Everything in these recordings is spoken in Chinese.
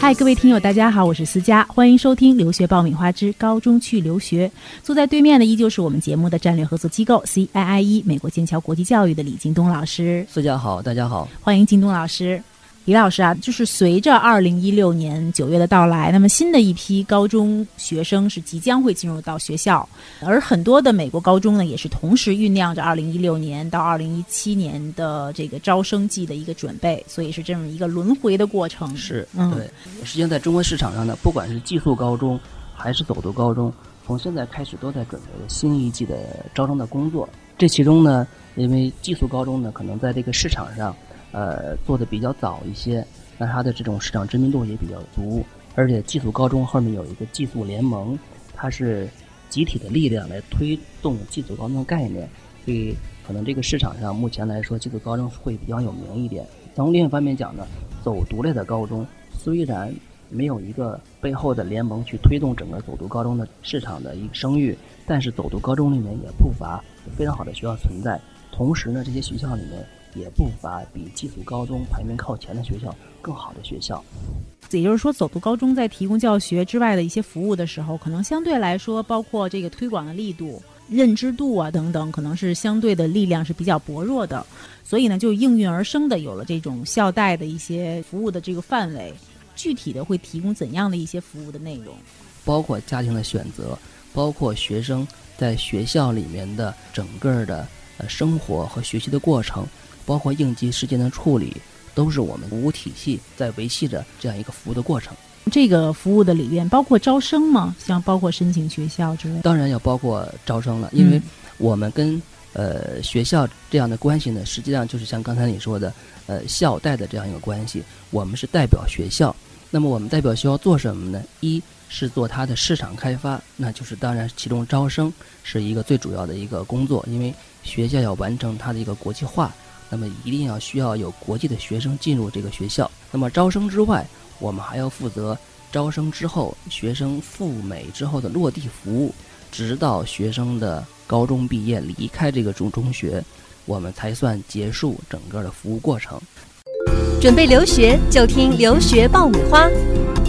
嗨，各位听友，大家好，我是思佳，欢迎收听《留学爆米花之高中去留学》。坐在对面的依旧是我们节目的战略合作机构 CIIE 美国剑桥国际教育的李京东老师。思佳好，大家好，欢迎京东老师。李老师啊，就是随着二零一六年九月的到来，那么新的一批高中学生是即将会进入到学校，而很多的美国高中呢，也是同时酝酿着二零一六年到二零一七年的这个招生季的一个准备，所以是这么一个轮回的过程。是，嗯对。实际上，在中国市场上呢，不管是寄宿高中还是走读高中，从现在开始都在准备新一季的招生的工作。这其中呢，因为寄宿高中呢，可能在这个市场上。呃，做的比较早一些，那它的这种市场知名度也比较足，而且寄宿高中后面有一个寄宿联盟，它是集体的力量来推动寄宿高中的概念，所以可能这个市场上目前来说，寄宿高中会比较有名一点。从另一方面讲呢，走读类的高中虽然没有一个背后的联盟去推动整个走读高中的市场的一个声誉，但是走读高中里面也不乏非常好的学校存在。同时呢，这些学校里面。也不乏比寄宿高中排名靠前的学校更好的学校，也就是说，走读高中在提供教学之外的一些服务的时候，可能相对来说，包括这个推广的力度、认知度啊等等，可能是相对的力量是比较薄弱的。所以呢，就应运而生的有了这种校贷的一些服务的这个范围。具体的会提供怎样的一些服务的内容？包括家庭的选择，包括学生在学校里面的整个的呃生活和学习的过程。包括应急事件的处理，都是我们服务体系在维系着这样一个服务的过程。这个服务的里面包括招生吗？像包括申请学校之类？当然要包括招生了，因为我们跟呃学校这样的关系呢，实际上就是像刚才你说的，呃校代的这样一个关系。我们是代表学校，那么我们代表学校做什么呢？一是做它的市场开发，那就是当然其中招生是一个最主要的一个工作，因为学校要完成它的一个国际化。那么一定要需要有国际的学生进入这个学校。那么招生之外，我们还要负责招生之后学生赴美之后的落地服务，直到学生的高中毕业离开这个中中学，我们才算结束整个的服务过程。准备留学就听留学爆米花，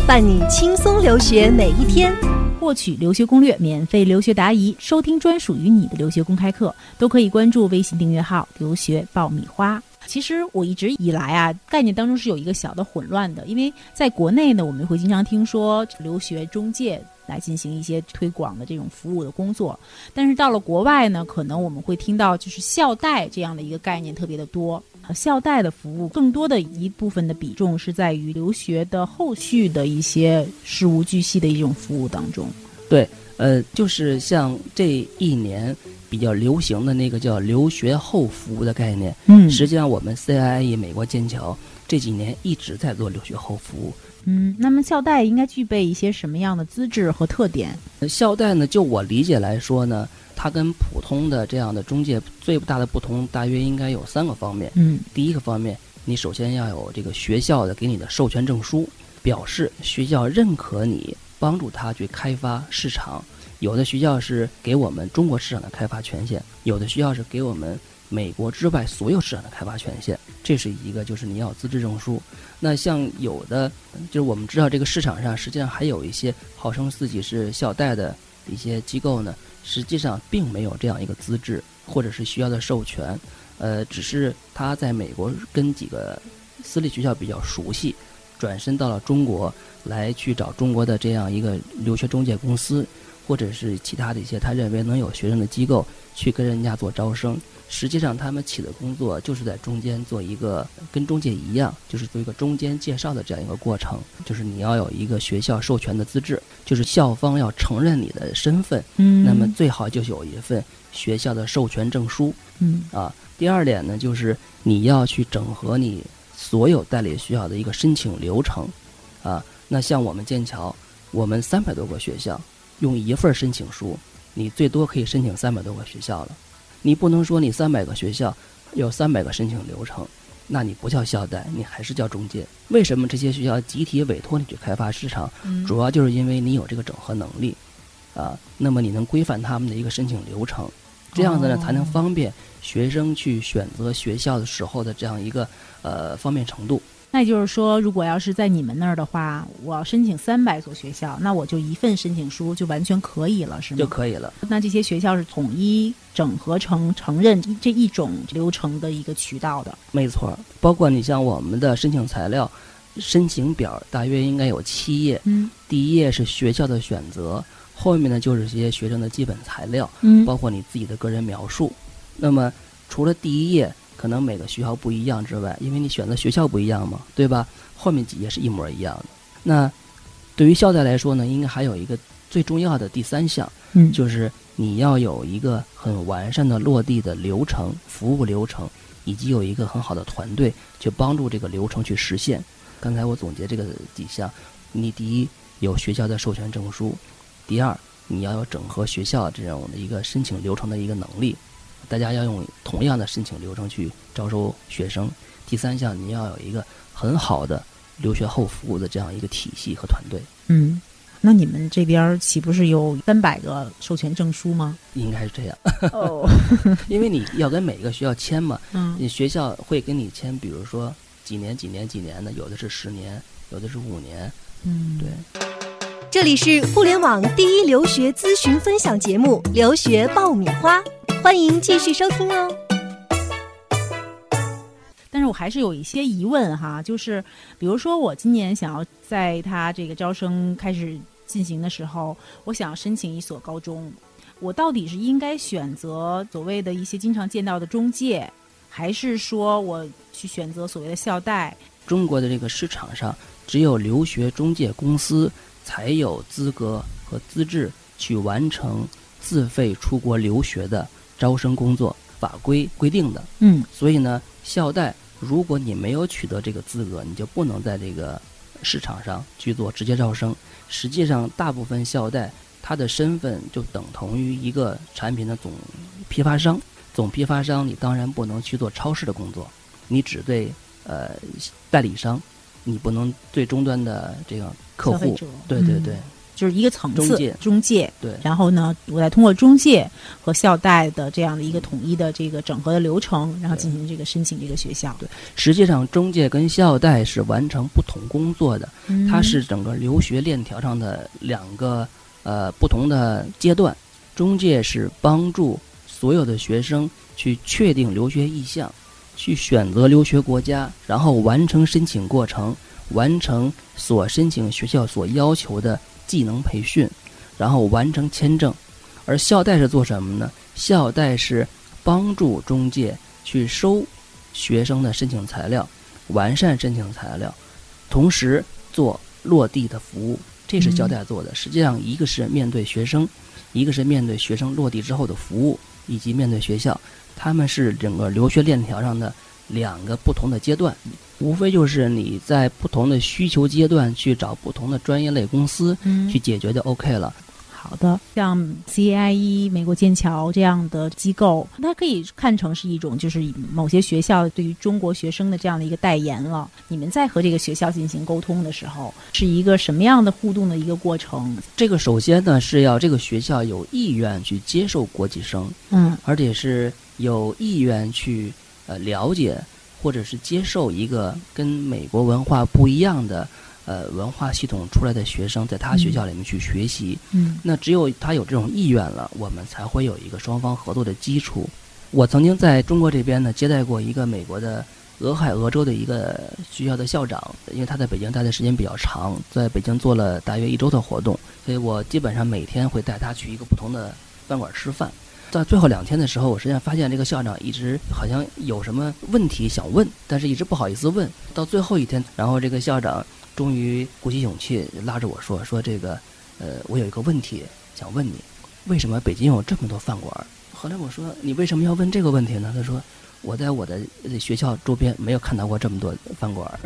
伴你轻松留学每一天。获取留学攻略、免费留学答疑、收听专属于你的留学公开课，都可以关注微信订阅号“留学爆米花”。其实我一直以来啊，概念当中是有一个小的混乱的，因为在国内呢，我们会经常听说留学中介来进行一些推广的这种服务的工作，但是到了国外呢，可能我们会听到就是校贷这样的一个概念特别的多。校贷的服务更多的一部分的比重是在于留学的后续的一些事无巨细的一种服务当中。对，呃，就是像这一年比较流行的那个叫留学后服务的概念。嗯，实际上我们 CIE 美国剑桥这几年一直在做留学后服务。嗯，那么校贷应该具备一些什么样的资质和特点？校贷呢，就我理解来说呢。它跟普通的这样的中介最大的不同，大约应该有三个方面。嗯，第一个方面，你首先要有这个学校的给你的授权证书，表示学校认可你帮助他去开发市场。有的学校是给我们中国市场的开发权限，有的学校是给我们美国之外所有市场的开发权限。这是一个，就是你要资质证书。那像有的，就是我们知道这个市场上实际上还有一些号称自己是校贷的一些机构呢。实际上并没有这样一个资质，或者是需要的授权，呃，只是他在美国跟几个私立学校比较熟悉，转身到了中国来去找中国的这样一个留学中介公司，或者是其他的一些他认为能有学生的机构去跟人家做招生。实际上，他们起的工作就是在中间做一个跟中介一样，就是做一个中间介绍的这样一个过程。就是你要有一个学校授权的资质，就是校方要承认你的身份。嗯，那么最好就有一份学校的授权证书。嗯，啊，第二点呢，就是你要去整合你所有代理学校的一个申请流程。啊，那像我们剑桥，我们三百多个学校用一份申请书，你最多可以申请三百多个学校了。你不能说你三百个学校有三百个申请流程，那你不叫校贷，你还是叫中介。为什么这些学校集体委托你去开发市场？主要就是因为你有这个整合能力，啊，那么你能规范他们的一个申请流程，这样子呢才能方便学生去选择学校的时候的这样一个呃方便程度。那也就是说，如果要是在你们那儿的话，我要申请三百所学校，那我就一份申请书就完全可以了，是吗？就可以了。那这些学校是统一整合成承认这一种流程的一个渠道的。没错，包括你像我们的申请材料、申请表，大约应该有七页。嗯第一页是学校的选择，后面呢就是这些学生的基本材料，嗯包括你自己的个人描述。那么除了第一页可能每个学校不一样之外，因为你选择学校不一样嘛，对吧？后面几页是一模一样的。那对于校贷来说呢，应该还有一个最重要的第三项，嗯就是你要有一个很完善的落地的流程、服务流程，以及有一个很好的团队去帮助这个流程去实现。刚才我总结这个几项，你第一有学校的授权证书，第二你要有整合学校这种的一个申请流程的一个能力，大家要用同样的申请流程去招收学生。第三项你要有一个很好的留学后服务的这样一个体系和团队，嗯，那你们这边岂不是有三百个授权证书吗？应该是这样。哦，因为你要跟每个学校签嘛，嗯你学校会跟你签，比如说几年、几年、几年的，有的是十年，有的是五年，嗯，对。这里是互联网第一留学咨询分享节目《留学爆米花》，欢迎继续收听哦。但是我还是有一些疑问哈，就是比如说我今年想要在他这个招生开始进行的时候，我想要申请一所高中，我到底是应该选择所谓的一些经常见到的中介，还是说我去选择所谓的校贷？中国的这个市场上，只有留学中介公司才有资格和资质去完成自费出国留学的招生工作，法规规定的。嗯所以呢，校贷如果你没有取得这个资格，你就不能在这个市场上去做直接招生。实际上，大部分校贷它的身份就等同于一个产品的总批发商。总批发商，你当然不能去做超市的工作，你只对呃代理商，你不能对终端的这个客户。对对对就是一个层次中介中介对。然后呢，我再通过中介和校贷的这样的一个统一的这个整合的流程，然后进行这个申请这个学校。对实际上，中介跟校贷是完成不同工作的。嗯它是整个留学链条上的两个呃不同的阶段。中介是帮助所有的学生去确定留学意向，去选择留学国家，然后完成申请过程，完成所申请学校所要求的技能培训，然后完成签证。而校贷是做什么呢？校贷是帮助中介去收学生的申请材料，完善申请材料，同时做落地的服务，这是校贷做的。实际上，一个是面对学生，一个是面对学生落地之后的服务，以及面对学校，他们是整个留学链条上的两个不同的阶段。无非就是你在不同的需求阶段去找不同的专业类公司嗯去解决就 OK 了。好的，像 CIE、美国剑桥这样的机构，它可以看成是一种就是某些学校对于中国学生的这样的一个代言了。你们在和这个学校进行沟通的时候，是一个什么样的互动的一个过程？这个首先呢是要这个学校有意愿去接受国际生，嗯而且是有意愿去呃了解或者是接受一个跟美国文化不一样的呃文化系统出来的学生，在他学校里面去学习。嗯那只有他有这种意愿了，我们才会有一个双方合作的基础。我曾经在中国这边呢接待过一个美国的俄亥俄州的一个学校的校长，因为他在北京待的时间比较长，在北京做了大约一周的活动，所以我基本上每天会带他去一个不同的饭馆吃饭。到最后两天的时候，我实际上发现这个校长一直好像有什么问题想问，但是一直不好意思问。到最后一天，然后这个校长终于鼓起勇气拉着我说：“说这个，呃，我有一个问题想问你，为什么北京有这么多饭馆？”后来我说：“你为什么要问这个问题呢？”他说：“我在我的学校周边没有看到过这么多饭馆儿。”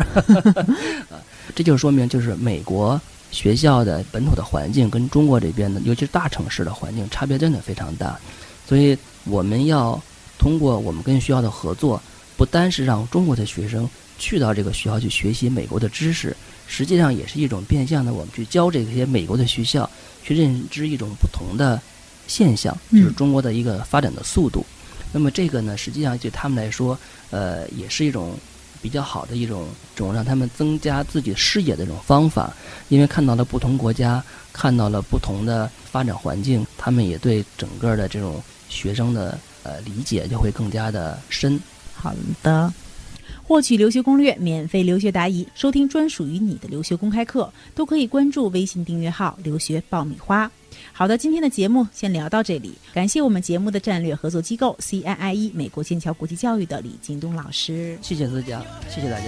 啊，这就说明就是美国学校的本土的环境跟中国这边的，尤其是大城市的环境差别真的非常大，所以我们要通过我们跟学校的合作，不单是让中国的学生去到这个学校去学习美国的知识，实际上也是一种变相的，我们去教这些美国的学校去认知一种不同的现象，嗯就是中国的一个发展的速度。那么这个呢，实际上对他们来说，呃，也是一种比较好的一种种让他们增加自己视野的一种方法，因为看到了不同国家，看到了不同的发展环境，他们也对整个的这种学生的呃理解就会更加的深。好的。获取留学攻略，免费留学答疑，收听专属于你的留学公开课，都可以关注微信订阅号“留学爆米花”。好的，今天的节目先聊到这里，感谢我们节目的战略合作机构 CIIE 美国剑桥国际教育的李京东老师。谢谢思佳，谢谢大家。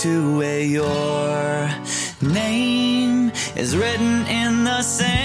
To where your name is written in the sand.